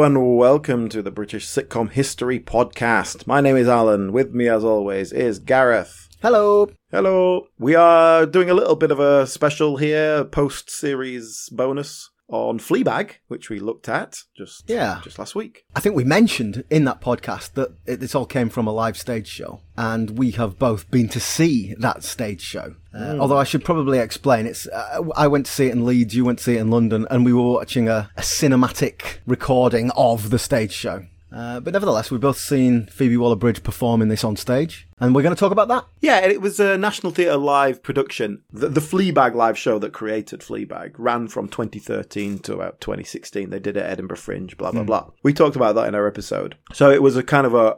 Hello and welcome to the British Sitcom History Podcast. My name is Alan. With me, as always, is Gareth. Hello. Hello. We are doing a little bit of a special here, post series bonus on Fleabag, which we looked at just Yeah. just last week. I think we mentioned in that podcast that it, this all came from a live stage show, and we have both been to see that stage show. Uh, Although I should probably explain, it's uh, I went to see it in Leeds, you went to see it in London, and we were watching a, a cinematic recording of the stage show. Uh, but nevertheless, we've both seen Phoebe Waller-Bridge perform in this on stage, and we're going to talk about that. Yeah, it was a National Theatre live production. The, the Fleabag live show that created Fleabag ran from 2013 to about 2016. They did it at Edinburgh Fringe, blah, blah, blah. We talked about that in our episode. So it was a kind of a,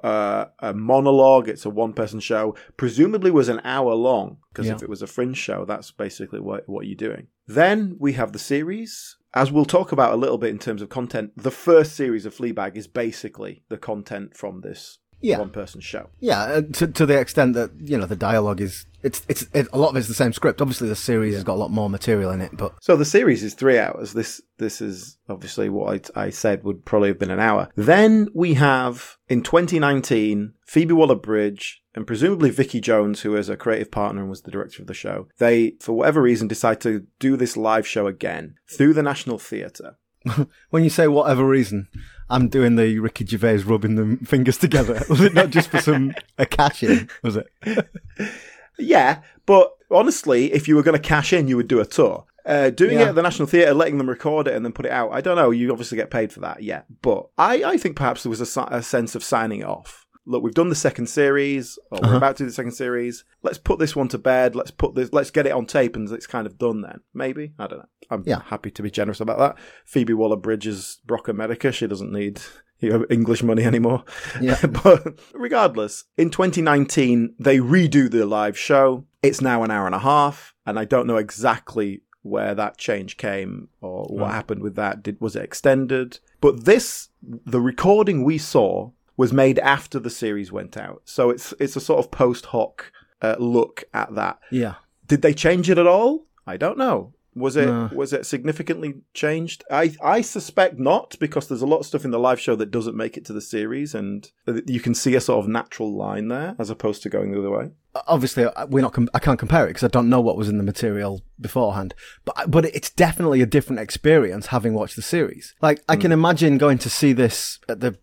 a, a monologue. It's a one person show. Presumably was an hour long, because Yeah. if it was a Fringe show, that's basically what, what you're doing. Then we have the series. As we'll talk about a little bit in terms of content, the first series of Fleabag is basically the content from this Yeah. one person show. Yeah, uh, to to the extent that you know the dialogue is it's it's it, a lot of it's the same script. Obviously, the series has got a lot more material in it, but So the series is three hours. This this is obviously what I, I said would probably have been an hour. Then we have in 2019 Phoebe Waller-Bridge and presumably Vicky Jones, who is a creative partner and was the director of the show. They, for whatever reason, decide to do this live show again through the National Theatre. When you say whatever reason, I'm doing the Ricky Gervais rubbing the fingers together. Was it not just for some a cash in? Was it? Yeah, but honestly, if you were going to cash in, you would do a tour. Uh, doing Yeah. it at the National Theatre, letting them record it and then put it out. I don't know. You obviously get paid for that, yeah. But I, I think perhaps there was a, a sense of signing it off. Look, we've done the second series, or we're uh-huh. about to do the second series. Let's put this one to bed. Let's put this. Let's get it on tape, and it's kind of done. Then maybe I don't know. I'm Yeah. happy to be generous about that. Phoebe Waller-Bridge is Brock America. She doesn't need you know, English money anymore. Yeah. but regardless, in 2019, they redo the live show. It's now an hour and a half, and I don't know exactly where that change came or what happened with that. Did was it extended? But this, the recording we saw, was made after the series went out, so it's it's a sort of post hoc uh, look at that. Yeah. Did they change it at all? I don't know. Was it No. was it significantly changed? I I suspect not because there's a lot of stuff in the live show that doesn't make it to the series, and you can see a sort of natural line there as opposed to going the other way. Obviously, we're not. Com- I can't compare it because I don't know what was in the material beforehand. But but it's definitely a different experience having watched the series. Like I can mm. imagine going to see this at the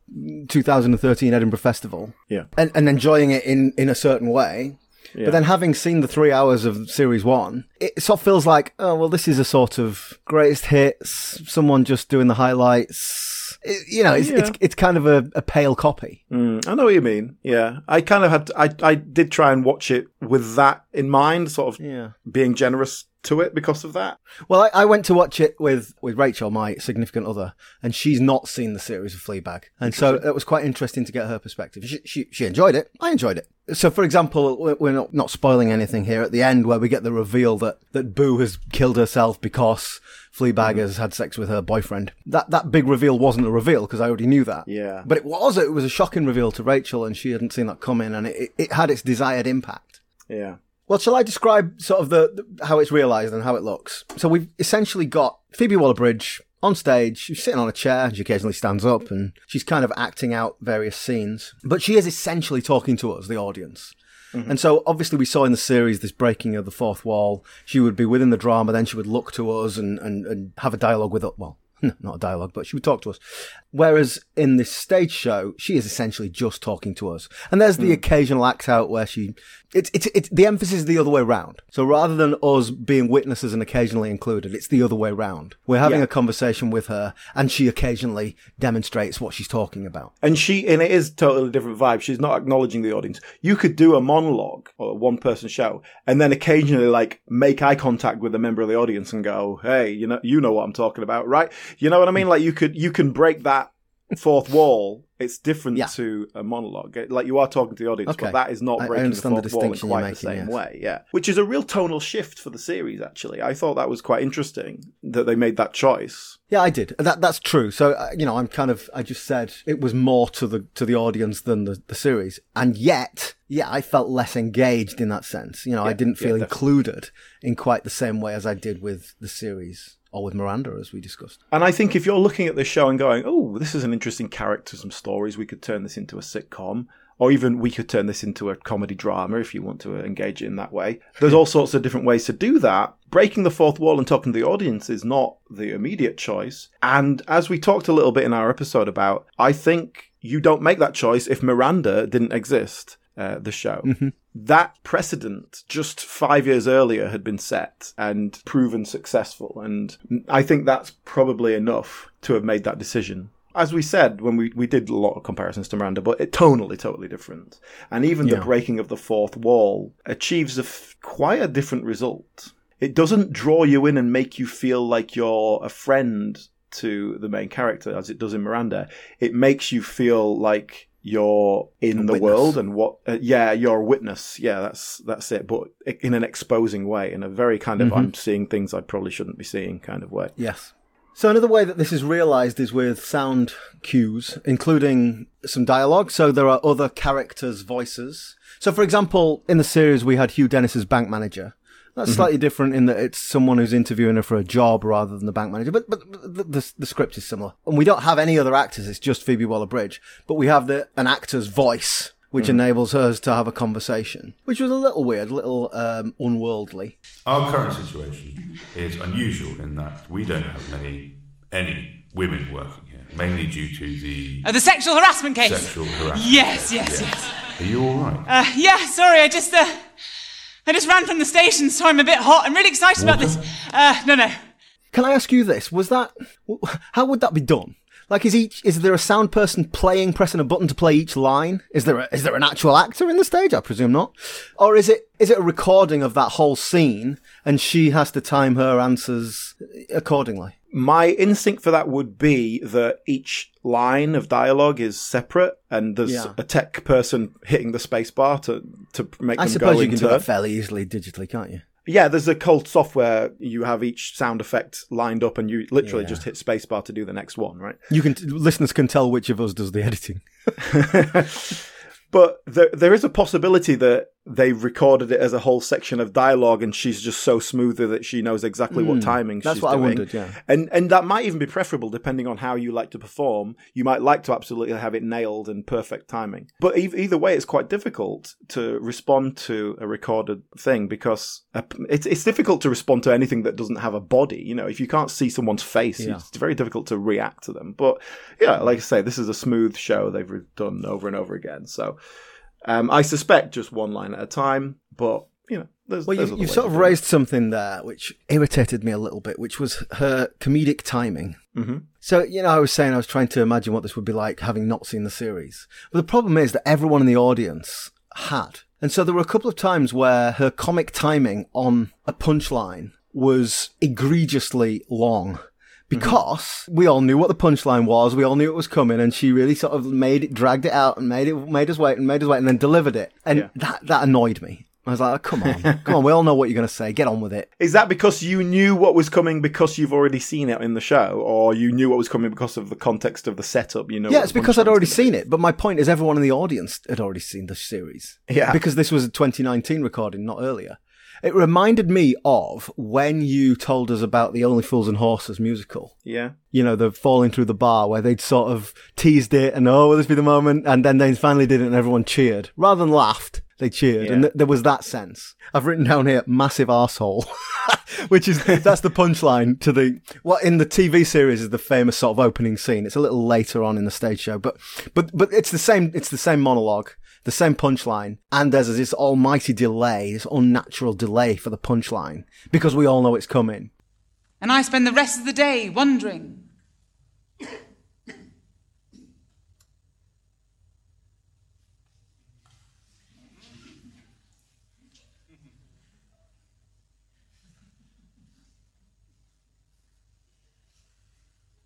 2013 Edinburgh Festival. Yeah. and, and enjoying it in, in a certain way. But then having seen the three hours of series one, it sort of feels like, oh, well, this is a sort of greatest hits, someone just doing the highlights. It- you know, it's, it's, Yeah. it's kind of a, a pale copy. Mm, I know what you mean. Yeah, I kind of had. I I did try and watch it with that in mind, sort of Yeah. being generous to it because of that. Well, I, I went to watch it with, with Rachel, my significant other, and she's not seen the series of Fleabag. And so it was quite interesting to get her perspective. She, she, she enjoyed it. I enjoyed it. So, for example, we're- not, not spoiling anything here at the end where we get the reveal that, that Boo has killed herself because Fleabag mm. has had sex with her boyfriend. That, that big reveal wasn't a reveal because I already knew that. Yeah. But it was, it was a shocking reveal to Rachel and she hadn't seen that coming and it, it had its desired impact. Yeah. Well, shall I describe sort of the, the how it's realised and how it looks? So we've essentially got Phoebe Waller-Bridge on stage. She's sitting on a chair and she occasionally stands up and she's kind of acting out various scenes. But she is essentially talking to us, the audience. Mm-hmm. And so obviously we saw in the series this breaking of the fourth wall. She would be within the drama, then she would look to us and, and, and have a dialogue with us. Well, not a dialogue, but she would talk to us. Whereas in this stage show, she is essentially just talking to us. And there's the hmm. occasional act out where she, it's, it's, it's, the emphasis is the other way round. So rather than us being witnesses and occasionally included, it's the other way round. We're having Yeah. a conversation with her and she occasionally demonstrates what she's talking about. And she, and it is totally different vibe. She's not acknowledging the audience. You could do a monologue or a one person show and then occasionally like make eye contact with a member of the audience and go, Hey, you know, you know what I'm talking about, right? You know what I mean? Hmm. Like you could, you can break that fourth wall. It's different Yeah. to a monologue. Like you are talking to the audience, Okay. but that is not I- I breaking the understand the fourth wall in quite the same yes. way. Yeah. Which is a real tonal shift for the series, actually. I thought that was quite interesting that they made that choice. Yeah, I did. That that's true. So uh, you know, I'm kind of I just said it was more to the to the audience than the, the series, and yet, yeah, I felt less engaged in that sense. You know, I didn't feel definitely. included in quite the same way as I did with the series. Or with Miranda, as we discussed. And I think if you're looking at this show and going, oh, this is an interesting character, some stories, we could turn this into a sitcom, or even we could turn this into a comedy drama if you want to engage it in that way. There's all sorts of different ways to do that. Breaking the fourth wall and talking to the audience is not the immediate choice. And as we talked a little bit in our episode about, I think you don't make that choice if Miranda didn't exist. Uh, the show. Mm-hmm. That precedent just five years earlier had been set and proven successful. And I think that's probably enough to have made that decision. As we said when we, we did a lot of comparisons to Miranda, but it tonally totally different. And even the breaking of the fourth wall achieves a f- quite a different result. It doesn't draw you in and make you feel like you're a friend to the main character as it does in Miranda. It makes you feel like you're in A the witness. world and what uh, yeah you're a witness yeah that's that's it but in an exposing way in a very kind of Mhm. i'm seeing things i probably shouldn't be seeing kind of way Yes. So another way that this is realized is with sound cues, including some dialogue. So there are other characters' voices. So for example, in the series we had Hugh Dennis's bank manager. That's slightly different in that it's someone who's interviewing her for a job rather than the bank manager. But but the, the, the script is similar, and we don't have any other actors. It's just Phoebe Waller-Bridge, but we have the an actor's voice, which enables hers to have a conversation, which was a little weird, a little um, unworldly. Our current situation is unusual in that we don't have many any women working here, mainly due to the Uh, the sexual harassment case. sexual harassment. Yes, yes, yes. Are you all right? Uh, yeah, sorry, I just, uh, I just ran from the station, so I'm a bit hot. I'm really excited about this. Uh, no, no. Can I ask you this? Was that how would that be done? Like, is each is there a sound person playing, pressing a button to play each line? Is there a, is there an actual actor in the stage? I presume not. Or is it is it a recording of that whole scene, and she has to time her answers accordingly? My instinct for that would be that each line of dialogue is separate and there's Yeah. a tech person hitting the space bar to, to make I them suppose go you can into do that fairly easily digitally, can't you? Yeah, there's a cold software. You have each sound effect lined up, and you literally Yeah. just hit spacebar to do the next one, right? You can listeners can tell which of us does the editing. But there, there is a possibility that they recorded it as a whole section of dialogue, and she's just so smoother that she knows exactly what timing Hmm. that's she's what I doing. wondered, yeah. and and that might even be preferable depending on how you like to perform. You might like to absolutely have it nailed and perfect timing. But e- either way, it's quite difficult to respond to a recorded thing because a, it's it's difficult to respond to anything that doesn't have a body. You know, if you can't see someone's face, Yeah. it's very difficult to react to them. But yeah, like I say, this is a smooth show they've done over and over again. So um, I suspect just one line at a time, but you know, there's, Well, there's you, you sort of doing it. raised something there which irritated me a little bit, which was her comedic timing. Mhm. So, you know, I was saying I was trying to imagine what this would be like having not seen the series. But the problem is that everyone in the audience had. And so there were a couple of times where her comic timing on a punchline was egregiously long. Mm-hmm. Because we all knew what the punchline was, we all knew it was coming, and she really sort of made it, dragged it out, and made it, made us wait, and made us wait, and then delivered it, and Yeah. that that annoyed me. I was like, oh, "Come on, come on, we all know what you're going to say. Get on with it." Is that because you knew what was coming because you've already seen it in the show, or you knew what was coming because of the context of the setup? You know, Yeah, it's because I'd already be? seen it. But my point is, everyone in the audience had already seen the series. Yeah. Because this was a 2019 recording, not earlier. It reminded me of when you told us about the Only Fools and Horses musical. Yeah, You know, the falling through the bar where they'd sort of teased it and, oh, will this be the moment? And then they finally did it and everyone cheered. Rather than laughed, they cheered. And th- there was that sense. I've written down here, massive arsehole. Which is, that's the punchline to the, what in the TV series is the famous sort of opening scene. It's a little later on in the stage show, but, but, but it's the same, it's the same monologue, the same punchline. And there's this almighty delay, this unnatural delay for the punchline because we all know it's coming. And I spend the rest of the day wondering.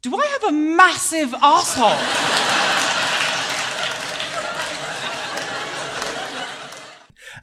Do I have a massive asshole?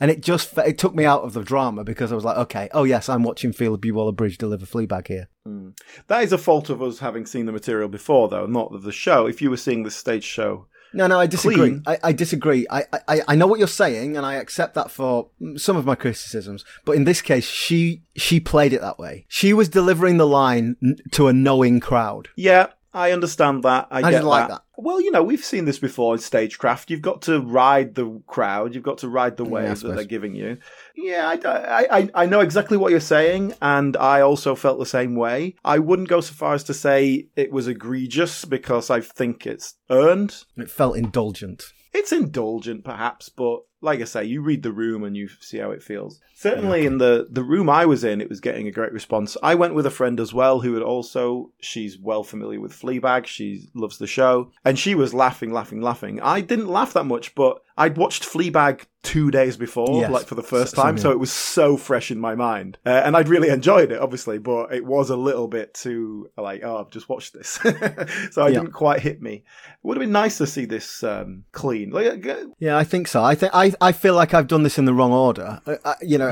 And it just, it took me out of the drama because I was like, okay, oh yes, I'm watching Phoebe Waller-Bridge deliver Fleabag here. Hmm. that is a fault of us having seen the material before, though, not of the show. If you were seeing the stage show No, no, I disagree. I, I disagree. I, I, I know what you're saying, and I accept that for some of my criticisms. But in this case, she she played it that way. She was delivering the line to a knowing crowd. Yeah, I understand that. I, get didn't like that. Well, you know, we've seen this before in stagecraft. You've got to ride the crowd. You've got to ride the I wave that they're giving you. Yeah, I, I, I, I know exactly what you're saying, and I also felt the same way. I wouldn't go so far as to say it was egregious because I think it's earned. It felt indulgent. It's indulgent, perhaps, but like I say, you read the room and you see how it feels. Certainly, in the the room I was in, it was getting a great response. I went with a friend as well, who had also she's well familiar with Fleabag. She loves the show, and she was laughing, laughing, laughing. I didn't laugh that much, but I'd watched Fleabag two days before, Yes. like for the first So- time, same so it was so fresh in my mind, uh, and I'd really enjoyed it, obviously, but it was a little bit too like, oh, I've just watched this, so it Yeah. didn't quite hit me. It would have been nice to see this um, clean, like, uh, Yeah, I think so. I think I, I feel like I've done this in the wrong order. I, I, you know,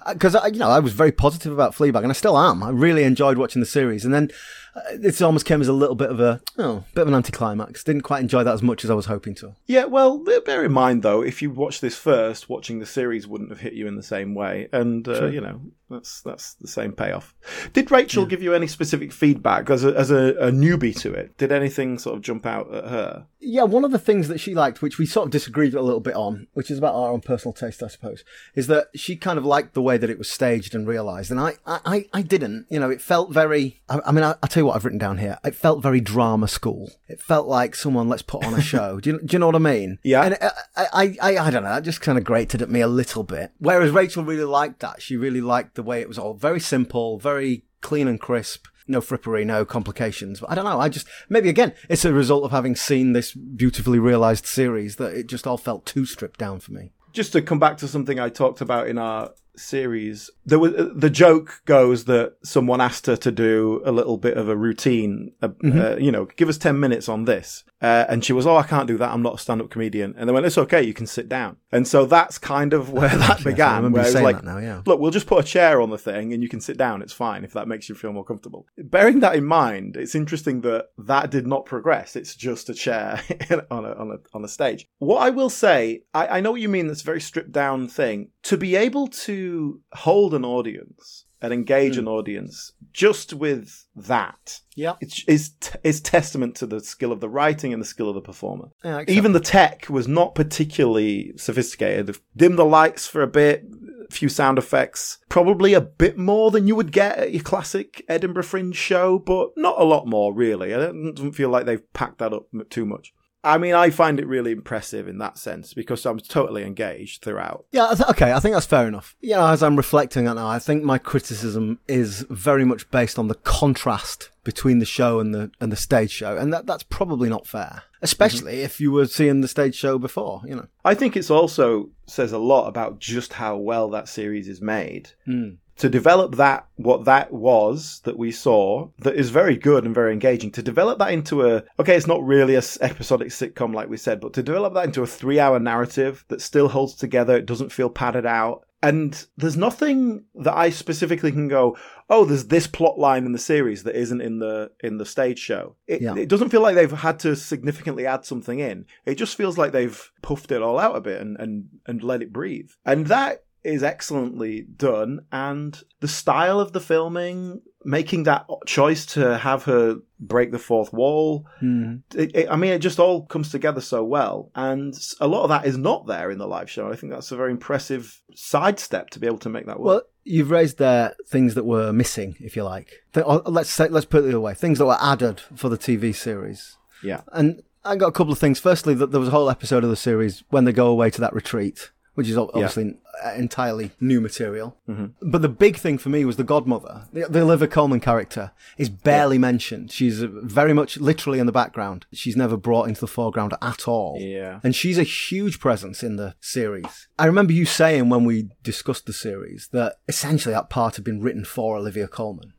because I, you know, I was very positive about Fleabag, and I still am. I really enjoyed watching the series, and then uh, it almost came as a little bit of a oh, bit of an anticlimax. Didn't quite enjoy that as much as I was hoping to. Yeah, well, bear in mind though, if you watched this first, watching the series wouldn't have hit you in the same way, and uh, you know that's that's the same payoff. Did Rachel give you any specific feedback as a as a, a newbie to it? Did anything sort of jump out at her? Yeah, one of the things that she liked, which we sort of disagreed a little bit on, which is about our own personal taste, I suppose, is that she kind of liked the way that it was staged and realised, and I, I, I- I didn't. You know, it felt very. I, I mean, I, I'll tell you what I've written down here. It felt very drama school. It felt like someone let's put on a show. do you do you know what I mean? Yeah. And I, I, I, I don't know. That just kind of grated at me a little bit. Whereas Rachel really liked that. She really liked the way it was all very simple, very clean and crisp. No frippery, no complications. But I don't know. I just maybe again, it's a result of having seen this beautifully realized series that it just all felt too stripped down for me. Just to come back to something I talked about in our series, there was the joke goes that someone asked her to do a little bit of a routine, uh, uh, you know, give us ten minutes on this, uh, and she was, oh, I can't do that. I'm not a stand-up comedian. And they went, it's okay, you can sit down. And so that's kind of where that I began. Where it was saying like, that now, yeah. look, we'll just put a chair on the thing and you can sit down. It's fine if that makes you feel more comfortable. Bearing that in mind, it's interesting that that did not progress. It's just a chair on a, on a, on a stage. What I will say, I, I know what you mean. That's very stripped down thing. To be able to hold an audience and engage an hmm. audience just with that Yeah. it's, is, t- is testament to the skill of the writing and the skill of the performer. Yeah, accept Even the tech was not particularly sophisticated. Dim the lights for a bit, a few sound effects, probably a bit more than you would get at your classic Edinburgh Fringe show, but not a lot more really. I don't, feel like they've packed that up too much. I mean, I find it really impressive in that sense because I'm totally engaged throughout. Yeah, th- okay, I think that's fair enough. You know, as I'm reflecting on it now, I think my criticism is very much based on the contrast between the show and the and the stage show, and that that's probably not fair, especially mm-hmm. if you were seeing the stage show before. You know, I think it's also says a lot about just how well that series is made. Mm. To develop that, what that was that we saw, that is very good and very engaging. To develop that into a, okay, it's not really a episodic sitcom like we said, but to develop that into a three-hour narrative that still holds together, it doesn't feel padded out, and there's nothing that I specifically can go, oh, there's this plot line in the series that isn't in the in the stage show. It, Yeah. it doesn't feel like they've had to significantly add something in. It just feels like they've puffed it all out a bit and and, and let it breathe. And that is excellently done. And the style of the filming, making that choice to have her break the fourth wall, hmm. it, it- I mean, it just all comes together so well. And a lot of that is not there in the live show. I think that's a very impressive sidestep to be able to make that work. well, you've raised there things that were missing, if you like. Th- oh, let's say, let's put it the other way: things that were added for the TV series. yeah. And I got a couple of things. Firstly, that there was a whole episode of the series when they go away to that retreat, which is obviously uh, entirely new material. Mm-hmm. But the big thing for me was the godmother. The, the Olivia Colman character is barely mentioned. She's very much literally in the background. She's never brought into the foreground at all. Yeah. And she's a huge presence in the series. I remember you saying when we discussed the series that essentially that part had been written for Olivia Colman.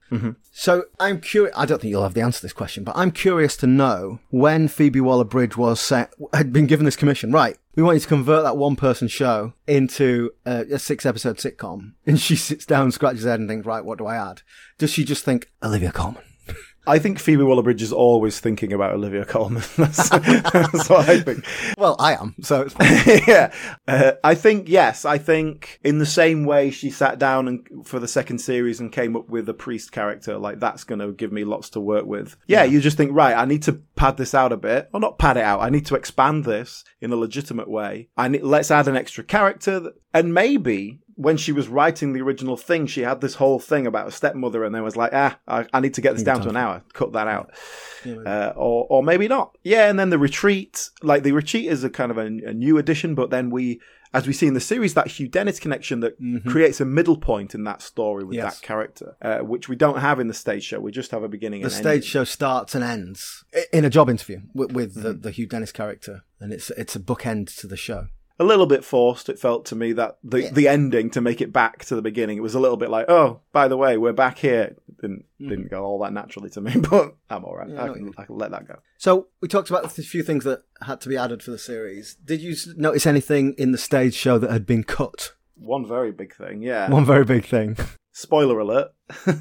So I'm curious. I don't think you'll have the answer to this question, but I'm curious to know when Phoebe Waller-Bridge was set, had been given this commission. Right, we want you to convert that one-person show into a, a six-episode sitcom, and she sits down, scratches her head, and thinks, right, what do I add? Does she just think Olivia Colman? I think Phoebe Waller-Bridge is always thinking about Olivia Colman. that's, that's what I think. Well, I am, so it's fine. yeah, uh, I think yes. I think in the same way she sat down and for the second series and came up with a priest character, like that's going to give me lots to work with. Yeah, you just think right. I need to pad this out a bit, or not pad it out. I need to expand this in a legitimate way. I need, let's add an extra character, that, and maybe when she was writing the original thing, she had this whole thing about a stepmother, and then was like, ah, I, I need to get this down to an hour. Cut that out, uh, or or maybe not. Yeah, and then the retreat, like the retreat, is a kind of a, a new addition, but then we. As we see in the series, that Hugh Dennis connection that creates a middle point in that story with Yes. that character, uh, which we don't have in the stage show. We just have a beginning The stage ending. show starts and ends in a job interview with, with the, the Hugh Dennis character, and it's it's a bookend to the show. A little bit forced. It felt to me that the the ending to make it back to the beginning, it was a little bit like, oh, by the way, we're back here. Didn't mm. didn't go all that naturally to me, but I'm all right. I, can, I can let that go. So we talked about a few things that had to be added for the series. Did you notice anything in the stage show that had been cut? One very big thing, yeah. One very big thing. Spoiler alert.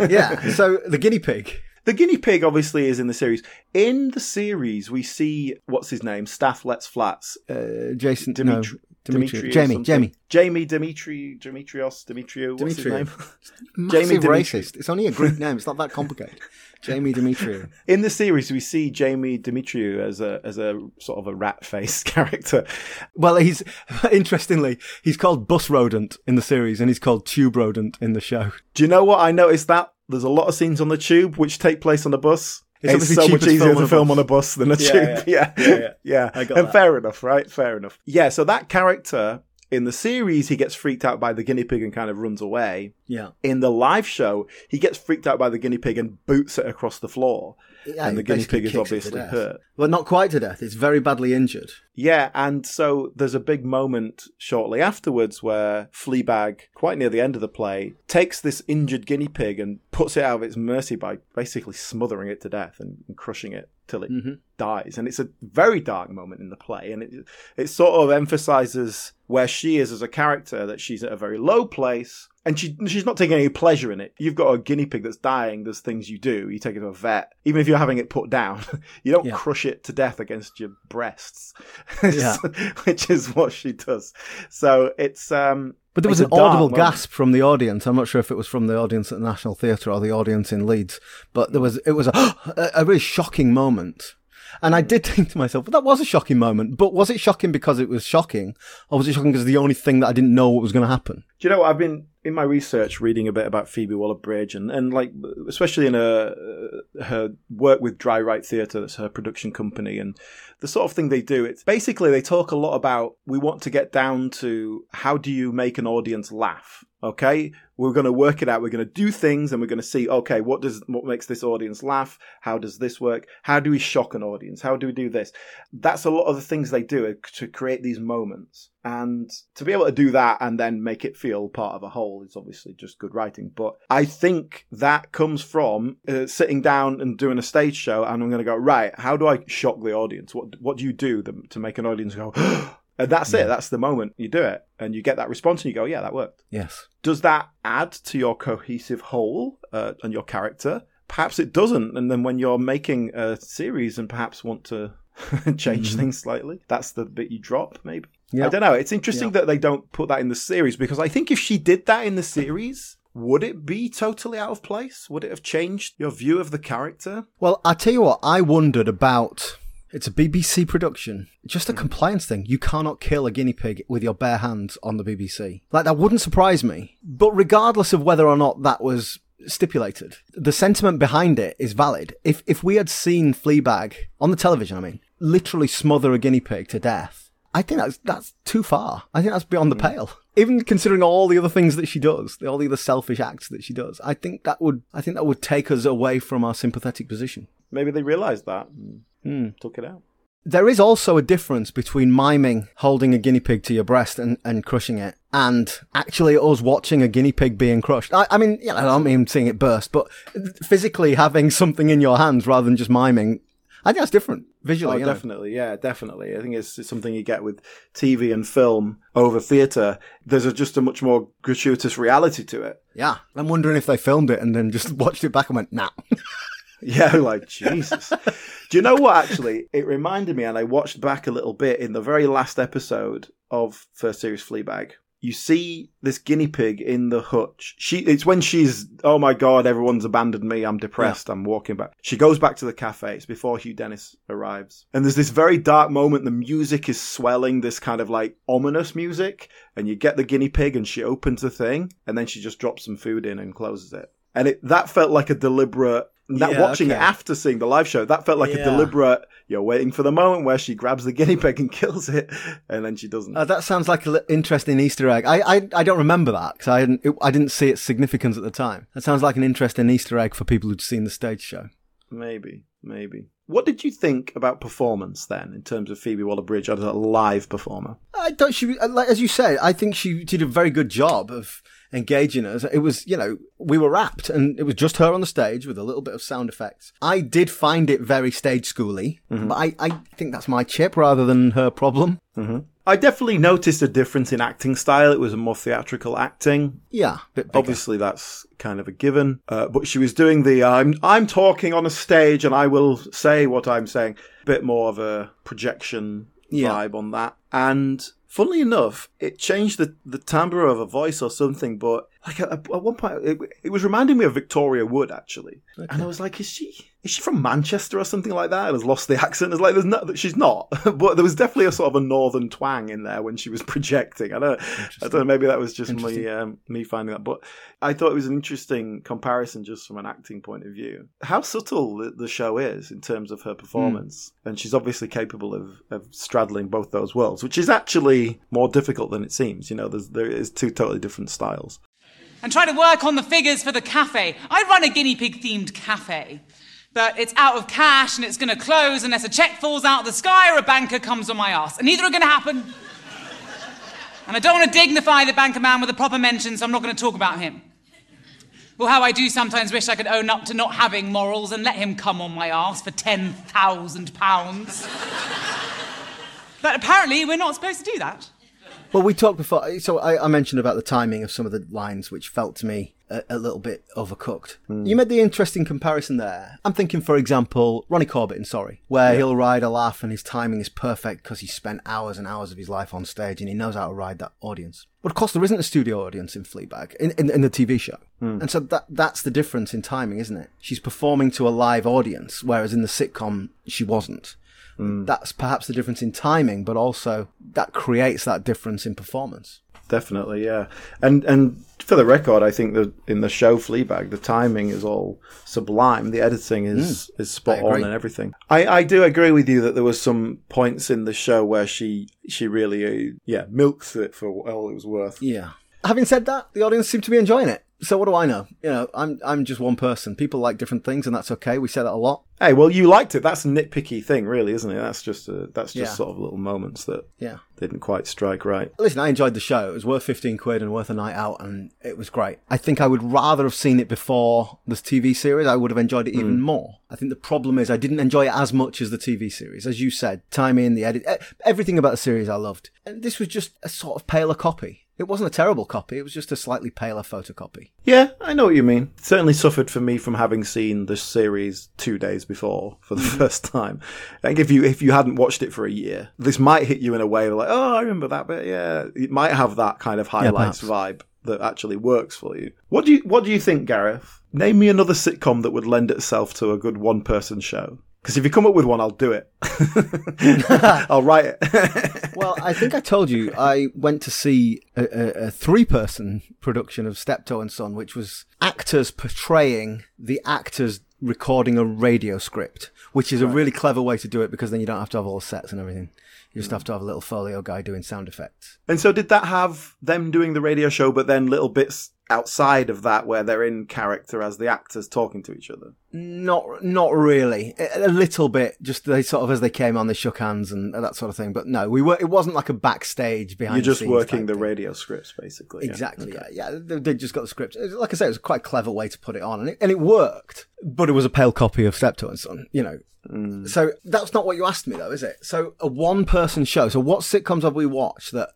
yeah. So the guinea pig. The guinea pig obviously is in the series. In the series, we see what's his name, Staff Let's Flats, Uh, Jason. Dimitri- no, Dimitri. Dimitri Jamie. Jamie. Jamie Dimitri, Dimitrios, Dimitrio. What's Dimitriou. his name? Jamie Dimitri. racist. It's only a Greek name. It's not that complicated. Jamie Dimitri. In the series, we see Jamie Dimitriou as a as a sort of a rat face character. Well, he's interestingly he's called Bus Rodent in the series, and he's called Tube Rodent in the show. Do you know what I noticed? That there's a lot of scenes on the tube which take place on a bus. It's It's, so much easier to film on a bus than a Yeah, tube. Yeah, yeah. Yeah, yeah. yeah. And that. fair enough, right? Fair enough. Yeah. So that character in the series, he gets freaked out by the guinea pig and kind of runs away. Yeah. In the live show, he gets freaked out by the guinea pig and boots it across the floor. Yeah, and the guinea pig is kicks it to obviously hurt. Well, not quite to death. It's very badly injured. Yeah, and so there's a big moment shortly afterwards where Fleabag, quite near the end of the play, takes this injured guinea pig and puts it out of its mercy by basically smothering it to death and, and crushing it till it mm-hmm. dies. And it's a very dark moment in the play, and it it sort of emphasizes where she is as a character that she's at a very low place. And she she's not taking any pleasure in it. You've got a guinea pig that's dying. There's things you do. You take it to a vet, even if you're having it put down. You don't Yeah. crush it to death against your breasts, Yeah. which is what she does. So it's um. But there was an audible moment. gasp from the audience. I'm not sure if it was from the audience at the National Theatre or the audience in Leeds, but there was it was a a, a really shocking moment. And I did think to myself, well, that was a shocking moment. But was it shocking because it was shocking, or was it shocking because the only thing that I didn't know what was going to happen? Do you know what? I've been in my research reading a bit about Phoebe Waller-Bridge and, and like especially in her her work with DryWrite Theatre, that's her production company, and the sort of thing they do. It's basically they talk a lot about we want to get down to how do you make an audience laugh. Okay, we're going to work it out. We're going to do things, and we're going to see. Okay, what does what makes this audience laugh? How does this work? How do we shock an audience? How do we do this? That's a lot of the things they do uh, to create these moments. And to be able to do that and then make it feel part of a whole is obviously just good writing. But I think that comes from uh, sitting down and doing a stage show, and I'm going to go right. How do I shock the audience? What what do you do to make an audience go? and that's it. That's the moment you do it, and you get that response, and you go, yeah, that worked Yes. does that add to your cohesive whole uh, and your character? Perhaps it doesn't. And then when you're making a series and perhaps want to change things slightly, that's the bit you drop, maybe. Yeah. I don't know. It's interesting that they don't put that in the series because I think if she did that in the series, would it be totally out of place? Would it have changed your view of the character? Well, I tell you what, I wondered about. It's a BBC production. Just a mm. compliance thing. You cannot kill a guinea pig with your bare hands on the BBC. Like, that wouldn't surprise me. But regardless of whether or not that was stipulated, the sentiment behind it is valid. If, if we had seen Fleabag, on the television, I mean, literally smother a guinea pig to death, I think that's, that's too far. I think that's beyond the hmm. pale. Even considering all the other things that she does, all the other selfish acts that she does, I think that would, I think that would take us away from our sympathetic position. Maybe they realised that and hmm. took it out. There is also a difference between miming holding a guinea pig to your breast and, and crushing it and actually us watching a guinea pig being crushed. I, I mean, yeah, I don't mean seeing it burst, but physically having something in your hands rather than just miming, I think that's different visually. Oh, you know. definitely. Yeah, definitely. I think it's, it's something you get with TV and film over theatre. There's a, just a much more gratuitous reality to it. Yeah. I'm wondering if they filmed it and then just watched it back and went, nah. Yeah, like Jesus. Do you know what? Actually, it reminded me, and I watched back a little bit in the very last episode of first series Fleabag. You see this guinea pig in the hutch. She, it's when she's, oh my god, everyone's abandoned me. I'm depressed. I'm walking back. She goes back to the cafe. It's before Hugh Dennis arrives, and there's this very dark moment. The music is swelling, this kind of like ominous music, and you get the guinea pig, and she opens the thing, and then she just drops some food in and closes it. And it that felt like a deliberate that Yeah, watching it after seeing the live show, that felt like a deliberate. You're waiting for the moment where she grabs the guinea pig and kills it, and then she doesn't. Uh, that sounds like an interesting Easter egg. I, I, I don't remember that because I didn't, it, I didn't see its significance at the time. That sounds like an interesting Easter egg for people who'd seen the stage show. maybe, maybe. What did you think about performance then, in terms of Phoebe Waller-Bridge as a live performer? I don't. She, like, as you say, I think she did a very good job of engaging us. It was, you know, we were rapt, and it was just her on the stage with a little bit of sound effects. I did find it very stage schooly, but I, I think that's my chip rather than her problem. I definitely noticed a difference in acting style. It was a more theatrical acting. Yeah. Obviously, that's kind of a given. Uh, but she was doing the I'm I'm talking on a stage and I will say what I'm saying. Bit more of a projection Yeah. vibe on that. And funnily enough, it changed the the timbre of a voice or something. But like at, at one point, it, it was reminding me of Victoria Wood actually. And I was like, is she is she from Manchester or something like that? And has lost the accent. It's like there's no, she's not. but there was definitely a sort of a northern twang in there when she was projecting. I don't I don't know. Maybe that was just me um, me finding that. But I thought it was an interesting comparison just from an acting point of view. How subtle the, the show is in terms of her performance, and she's obviously capable of, of straddling both those worlds, which is actually more difficult than it seems. You know, there's there is two totally different styles. and try to work on the figures for the cafe. I run a guinea pig themed cafe. But it's out of cash and it's gonna close unless a check falls out of the sky or a banker comes on my ass. And neither are gonna happen. And I don't wanna dignify the banker man with a proper mention, so I'm not gonna talk about him. Well, how I do sometimes wish I could own up to not having morals and let him come on my ass for £10,000. but apparently, we're not supposed to do that. Well, we talked before. So I, I mentioned about the timing of some of the lines, which felt to me a, a little bit overcooked. Hmm. You made the interesting comparison there. I'm thinking, for example, Ronnie Corbett in Sorry, where he'll ride a laugh and his timing is perfect because he spent hours and hours of his life on stage and he knows how to ride that audience. But of course, there isn't a studio audience in Fleabag in, in, in the TV show, hmm. and so that that's the difference in timing, isn't it? She's performing to a live audience, whereas in the sitcom she wasn't. Hmm. That's perhaps the difference in timing, but also that creates that difference in performance. Definitely, yeah. And and for the record, I think that in the show Fleabag, the timing is all sublime. The editing is is spot on and everything. I, I do agree with you that there was some points in the show where she she really uh, yeah milks it for all it was worth. Yeah. Having said that, the audience seemed to be enjoying it. So what do I know? You know, I'm I'm just one person. People like different things, and that's okay. We say that a lot. Hey, well, you liked it. That's a nitpicky thing, really, isn't it? That's just a, that's just Yeah. sort of little moments that Yeah. didn't quite strike right. Listen, I enjoyed the show. It was worth 15 quid and worth a night out, and it was great. I think I would rather have seen it before this TV series. I would have enjoyed it even hmm. more. I think the problem is I didn't enjoy it as much as the TV series. As you said, timing, the edit, everything about the series I loved. And this was just a sort of paler copy. It wasn't a terrible copy. It was just a slightly paler photocopy. Yeah, I know what you mean. It certainly suffered for me from having seen the series two days before for the mm. first time. I think if you if you hadn't watched it for a year, this might hit you in a way like, oh, I remember that bit. Yeah, it might have that kind of highlights vibe that actually works for you. What do you What do you think, Gareth? Name me another sitcom that would lend itself to a good one person show. Because if you come up with one, I'll do it. I'll write it. well, I think I told you I went to see a, a, a three-person production of Steptoe and Son, which was actors portraying the actors recording a radio script, which is a really clever way to do it because then you don't have to have all sets and everything. You just have to have a little foley guy doing sound effects. And so, did that have them doing the radio show, but then little bits outside of that where they're in character as the actors talking to each other? Not, not really. A, little bit, just they sort of as they came on, they shook hands and that sort of thing. But no, we were. It wasn't like a backstage behind. You're just working the thing. radio scripts, basically. yeah. Exactly. Yeah, yeah. They, just got the script. Like I said, it was a quite a clever way to put it on, and it, and it worked. But it was a pale copy of Steptoe and Son. You know. Mm. So that's not what you asked me, though, is it? So a one-person show. So what sitcoms have we watched that?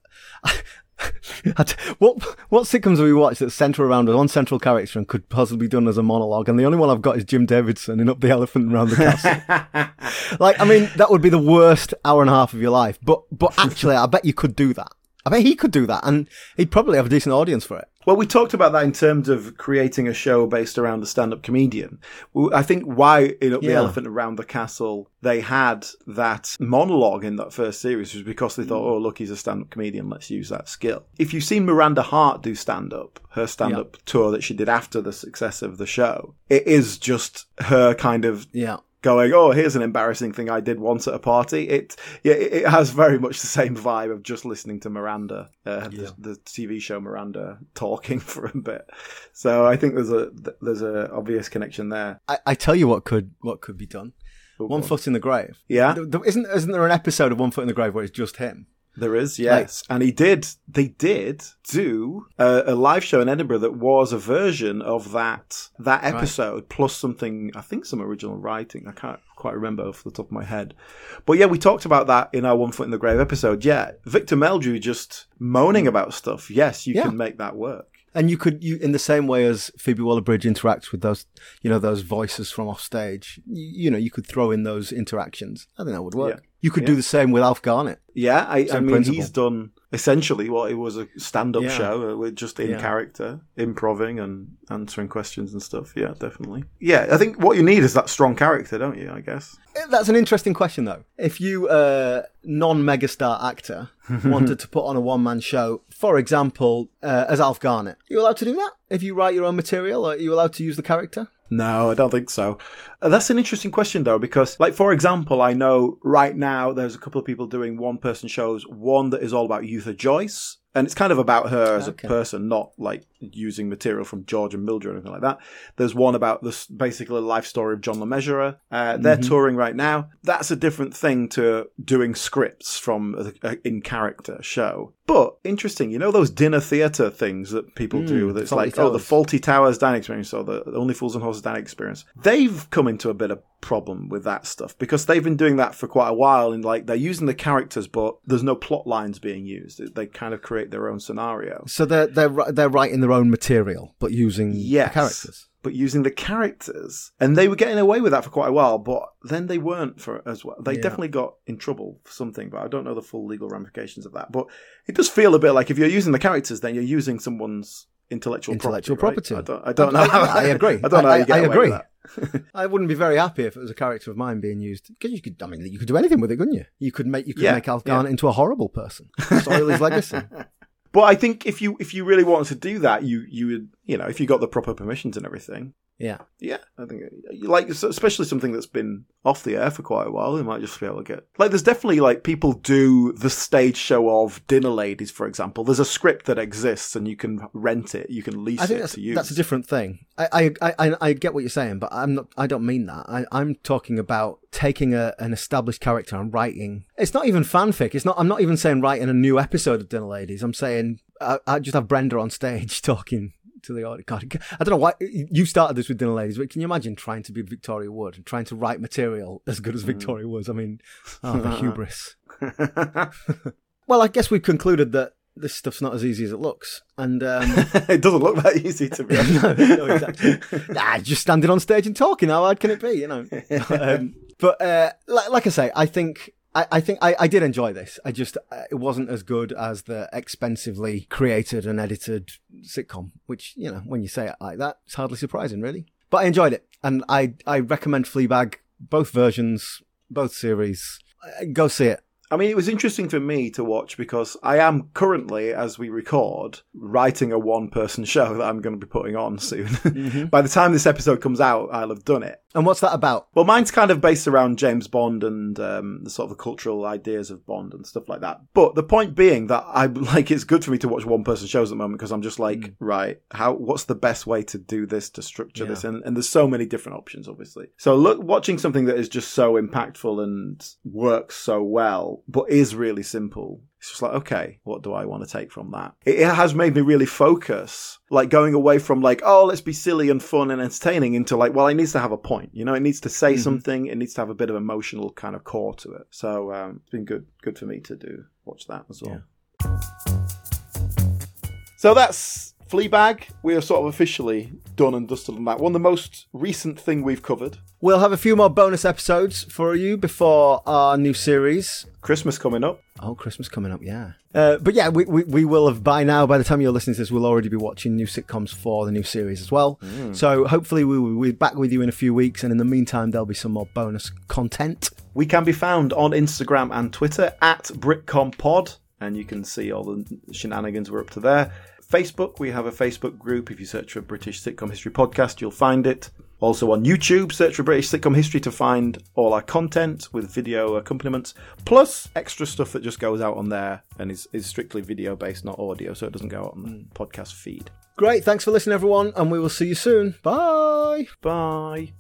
what what sitcoms have we watched that centre around one central character and could possibly be done as a monologue? And the only one I've got is Jim Davidson in Up the Elephant Around the Castle. like, I mean, that would be the worst hour and a half of your life. But but actually, I bet you could do that. I bet he could do that, and he'd probably have a decent audience for it. Well, we talked about that in terms of creating a show based around the stand-up comedian. I think why in Up the Elephant Around the Castle they had that monologue in that first series was because they thought, mm. oh, look, he's a stand-up comedian. Let's use that skill. If you've seen Miranda Hart do stand-up, her stand-up tour that she did after the success of the show, it is just her kind of Yeah. Going, oh, here's an embarrassing thing I did once at a party. It yeah, it has very much the same vibe of just listening to Miranda, uh, the, the TV show Miranda, talking for a bit. So I think there's a there's a obvious connection there. I, I tell you what could what could be done. One foot in the grave. Yeah. Isn't isn't there an episode of One Foot in the Grave where it's just him? There is, yes, and he did. They did do a, a live show in Edinburgh that was a version of that that episode plus something. I think some original writing. I can't quite remember off the top of my head, but yeah, we talked about that in our One Foot in the Grave episode. Yeah, Victor Meldrew just moaning about stuff. Yes, you Yeah. can make that work. And you could, you in the same way as Phoebe Waller-Bridge interacts with those, you know, those voices from off stage. You, you know, you could throw in those interactions. I think that would work. Yeah. You could do the same with Alf Garnett. Yeah, I, I mean, principle. he's done essentially what it was a stand-up Yeah. show uh, with just in Yeah. character, improving and answering questions and stuff. Yeah, definitely. Yeah, I think what you need is that strong character, don't you? I guess. Eh, That's an interesting question, though. If you, uh, non-megastar actor, wanted to put on a one-man show, for example, uh, as Alf Garnett, are you allowed to do that? If you write your own material, are you allowed to use the character? No, I don't think so. Uh, That's an interesting question though, because like for example, I know right now there's a couple of people doing one person shows. One that is all about Yootha Joyce, and it's kind of about her as Okay. a person, not like using material from George and Mildred or anything like that. There's one about this basically life story of John Le Mesurier. Uh, they're touring right now. That's a different thing to doing scripts from a, a in character show. But interesting, you know those dinner theatre things that people do. That's Fawlty like, oh, the Fawlty Towers dining experience or the Only Fools and Horses dining experience. They've come into a bit of problem with that stuff because they've been doing that for quite a while and like they're using the characters but there's no plot lines being used. They kind of create their own scenario. So they're they're they're writing their own material, but using Yes. the characters. But using the characters. And they were getting away with that for quite a while, but then they weren't for as well. They Yeah. definitely got in trouble for something, but I don't know the full legal ramifications of that. But it does feel a bit like if you're using the characters, then you're using someone's intellectual, Intellectual property. property. right? I don't, I don't know. I- I agree. I don't know. I- how you get I agree. I wouldn't be very happy if it was a character of mine being used because you could. I mean, you could do anything with it, couldn't you? You could make you could Yeah, make Alf yeah. Into a horrible person, soil his legacy. But I think if you if you really wanted to do that, you you would you know if you got the proper permissions and everything, Yeah, yeah, I think you like especially something that's been off the air for quite a while, they might just be able to get like there's definitely like people do the stage show of Dinner Ladies, for example. There's a script that exists and you can rent it, you can lease I think it that's to use. that's a different thing. I, I I I get what you're saying, but I'm not. I don't mean that. I, I'm talking about taking a, an established character and writing. It's not even fanfic. It's not. I'm not even saying writing a new episode of Dinner Ladies. I'm saying I, I just have Brenda on stage talking to the audience. God, I don't know why you started this with Dinner Ladies, but can you imagine trying to be Victoria Wood and trying to write material as good as Victoria was? I mean, oh, the hubris. well, I guess we've concluded that this stuff's not as easy as it looks, and. Um, it doesn't look that easy to be honest. no, no, exactly. nah, just standing on stage and talking. How hard can it be? You know. um, but uh, like, like I say, I think. I, I think I, I did enjoy this. I just uh, it wasn't as good as the expensively created and edited sitcom, which you know when you say it like that, it's hardly surprising, really. But I enjoyed it, and I I recommend Fleabag, both versions, both series. Uh, Go see it. I mean, it was interesting for me to watch because I am currently, as we record, writing a one person show that I'm going to be putting on soon. By the time this episode comes out, I'll have done it. And what's that about? Well, mine's kind of based around James Bond and um, the sort of cultural ideas of Bond and stuff like that. But the point being that I like it's good for me to watch one person shows at the moment because I'm just like, right, how what's the best way to do this to structure this? And, and there's so many different options, obviously. So look, watching something that is just so impactful and works so well, but is really simple. It's just like, okay, what do I want to take from that? It, has made me really focus, like going away from like, oh, let's be silly and fun and entertaining into like, well, it needs to have a point. You know, it needs to say something. It needs to have a bit of emotional kind of core to it. So um, it's been good, good for me to do watch that as well. So that's Fleabag. We are sort of officially done and dusted on that one. Of the most recent thing we've covered. We'll have a few more bonus episodes for you before our new series. Christmas coming up. Oh, Christmas coming up, yeah. Uh, but yeah, we, we, we will have by now, by the time you're listening to this, we'll already be watching new sitcoms for the new series as well. So hopefully we will be back with you in a few weeks, and in the meantime, there'll be some more bonus content. We can be found on Instagram and Twitter at BritcomPod, and you can see all the shenanigans we're up to there. Facebook, we have a Facebook group. If you search for British Sitcom History Podcast, you'll find it. Also on YouTube, search for British Sitcom History to find all our content with video accompaniments, plus extra stuff that just goes out on there and is, is strictly video based, not audio, so it doesn't go out on the mm. podcast feed. Great, thanks for listening, everyone, and we will see you soon. Bye. Bye.